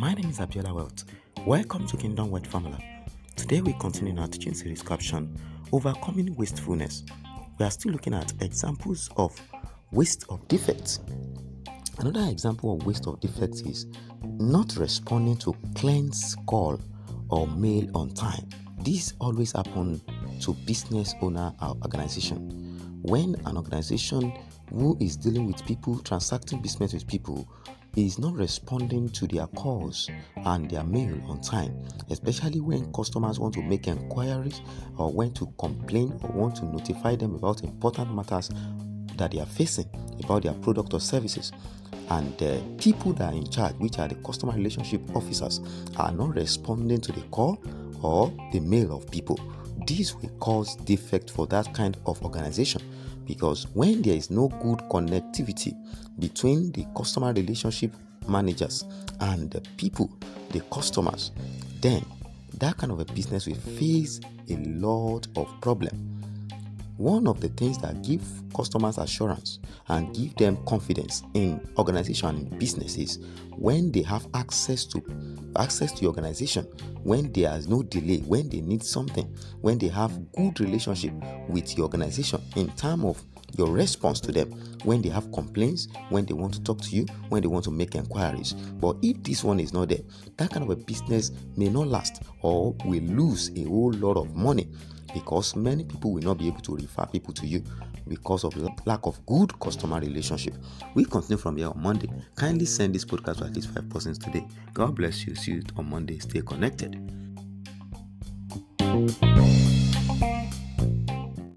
Abiola Wealth. Welcome to Kingdom Wealth Formula. Today we continue our teaching series caption Overcoming Wastefulness. We are still looking at examples of waste of defects. Another example of waste of defects is not responding to client's call or mail on time. This always happen to business owner or organization. When an organization who is dealing with people, transacting business with people, is not responding to their calls and their mail on time, especially when customers want to make inquiries or want to complain or want to notify them about important matters that they are facing about their product or services. And the people that are in charge, which are the customer relationship officers, are not responding to the call or the mail of people. This will cause defect for that kind of organization because when there is no good connectivity between the customer relationship managers and the people, the customers, then that kind of a business will face a lot of problem. One of the things that give customers assurance and give them confidence in organization and businesses when they have access to access to the organization, when there is no delay, when they need something, when they have good relationship with the organization in terms of your response to them when they have complaints, when they want to talk to you, when they want to make inquiries. But if this one is not there, that kind of a business may not last or will lose a whole lot of money because many people will not be able to refer people to you because of lack of good customer relationship. We continue from here on Monday. Kindly send this podcast to at least five persons today. God bless you. See you on Monday. Stay connected.